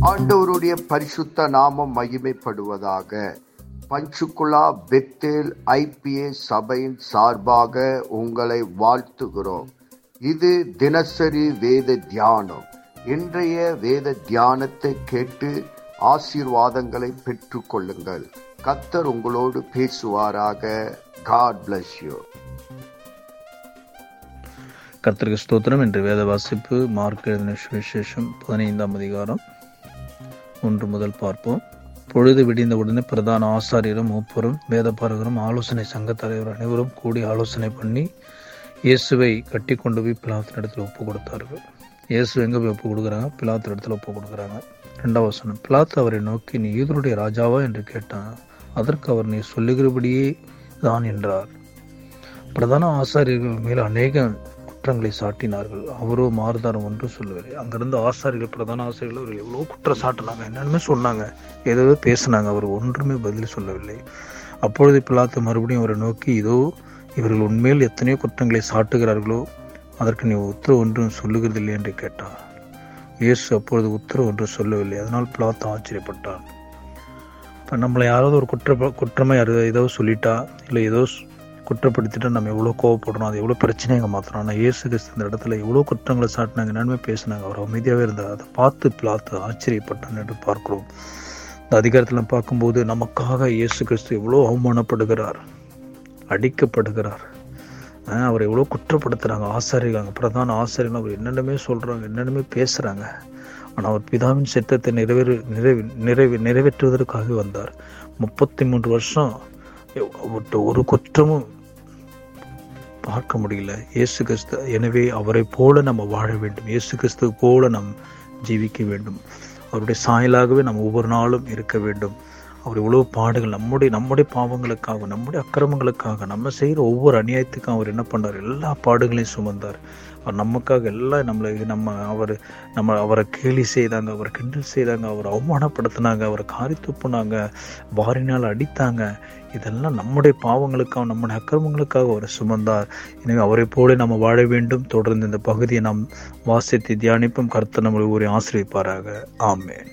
ஆண்டவருடைய பரிசுத்த நாமம் மகிமைப்படுவதாக. பஞ்சுகுலா பெத்தேல் ஐபிஏ சபையின் சார்பாக உங்களை வாழ்த்துகிறோம். இது தினசரி வேத தியானம். இன்றைய வேத தியானத்தை கேட்டு ஆசீர்வாதங்களை பெற்று கொள்ளுங்கள் கத்தர் உங்களோடு பேசுவாராக. காட் பிளஸ் யூ கர்த்தருக்கு ஸ்தோத்திரம். என்ற வேத வாசிப்பு மார்க் எழுதின சுவிசேஷம் பதினைந்தாம் அதிகாரம். ஒன்று முதல் பார்ப்போம். பொழுது விடிந்தவுடனே பிரதான ஆசாரியரும் மூப்பரும் வேதபாரகரும் ஆலோசனை சங்க தலைவர் அனைவரும் கூடி ஆலோசனை பண்ணி இயேசுவை கட்டி கொண்டு போய் பிலாத்தின் இடத்துல ஒப்பு கொடுத்தார்கள். இயேசு எங்கே போய் ஒப்பு கொடுக்குறாங்க? பிலாத்தின் இடத்துல ஒப்பு கொடுக்குறாங்க. ரெண்டாவது வசனம் பிலாத் அவரை நோக்கி நீ யூதருடைய ராஜாவா? என்று கேட்டான். அதற்கு அவர் நீ சொல்லுகிறபடியே தான் என்றார். பிரதான ஆசாரியர்கள் மேல் அநேக குற்றங்களை சாட்டினார்கள். அவரோ மாறுதாரம் ஒன்று சொல்லவில்லை. அங்கிருந்து ஆசாரிகள் பிரதான ஆசிரியர்கள் அவர் எவ்வளோ குற்றம் சாட்டினாங்க என்னென்னு சொன்னாங்க ஏதோ பேசினாங்க அவர் ஒன்றுமே பதில் சொல்லவில்லை. அப்பொழுது பிளாத்து மறுபடியும் அவரை நோக்கி இதோ இவர்கள் உண்மையில் எத்தனையோ குற்றங்களை சாட்டுகிறார்களோ அதற்கு நீ உத்தரவு ஒன்றும் சொல்லுகிறதில்லை என்று கேட்டார். இயேசு அப்பொழுது உத்தரவு ஒன்று சொல்லவில்லை. அதனால் பிளாத்து ஆச்சரியப்பட்டான். இப்போ நம்மளை யாராவது ஒரு குற்ற குற்றமாக யாராவது ஏதோ சொல்லிட்டா இல்லை ஏதோ குற்றப்படுத்திட்டு நம்ம எவ்வளோ கோவப்படுறோம் அது எவ்வளோ பிரச்சனையாக மாற்றுறோம் ஆனால் இயேசு கிறிஸ்து இந்த இடத்துல எவ்வளோ குற்றங்களை சாட்டினாங்க நன்மை பேசினாங்க. அவர் அமைதியாகவே இருந்தார். அதை பார்த்து பிளாத்து ஆச்சரியப்பட்டான் என்று பார்க்கிறோம். இந்த அதிகாரத்தில் பார்க்கும்போது நமக்காக இயேசு கிறிஸ்து எவ்வளோ அவமானப்படுகிறார் அடிக்கப்படுகிறார். அவர் எவ்வளோ குற்றப்படுத்துகிறாங்க ஆசாரிகள் பிரதான ஆசாரிகள் அவர் என்னென்னமே சொல்கிறாங்க என்னென்னமே பேசுகிறாங்க ஆனால் அவர் பிதாவின் சித்தத்தை நிறைவேறு நிறைவு நிறைவு நிறைவேற்றுவதற்காக வந்தார். முப்பத்தி மூன்று வருஷம் ஒரு குற்றமும் பார்க்க முடியல. இயேசு கிறிஸ்து எனவே அவரை போல நம்ம வாழ வேண்டும். இயேசு கிறிஸ்து போல நம் ஜீவிக்க வேண்டும். அவருடைய சாயலாகவே நம்ம ஒவ்வொரு நாளும் இருக்க வேண்டும். அவர் இவ்வளவு பாடுகள் நம்முடைய நம்முடைய பாவங்களுக்காக நம்முடைய அக்கிரமங்களுக்காக நம்ம செய்கிற ஒவ்வொரு அநியாயத்துக்கும் அவர் என்ன பண்ணார்? எல்லா பாடுகளையும் சுமந்தார். அவர் நமக்காக எல்லாம் நம்மளை நம்ம அவர் நம்ம அவரை கேலி செய்தாங்க அவரை கிண்டல் செய்தாங்க அவரை அவமானப்படுத்தினாங்க அவரை காரி துப்புனாங்க வாரினால் அடித்தாங்க. இதெல்லாம் நம்முடைய பாவங்களுக்காக நம்முடைய அக்கிரமங்களுக்காக அவர் சுமந்தார். எனவே அவரை போல நம்ம வாழ வேண்டும். தொடர்ந்து இந்த பகுதியை நாம் வாசித்து தியானிப்பும். கருத்து நம்மளை ஒரு ஆசிரியப்பாராக ஆமேன்.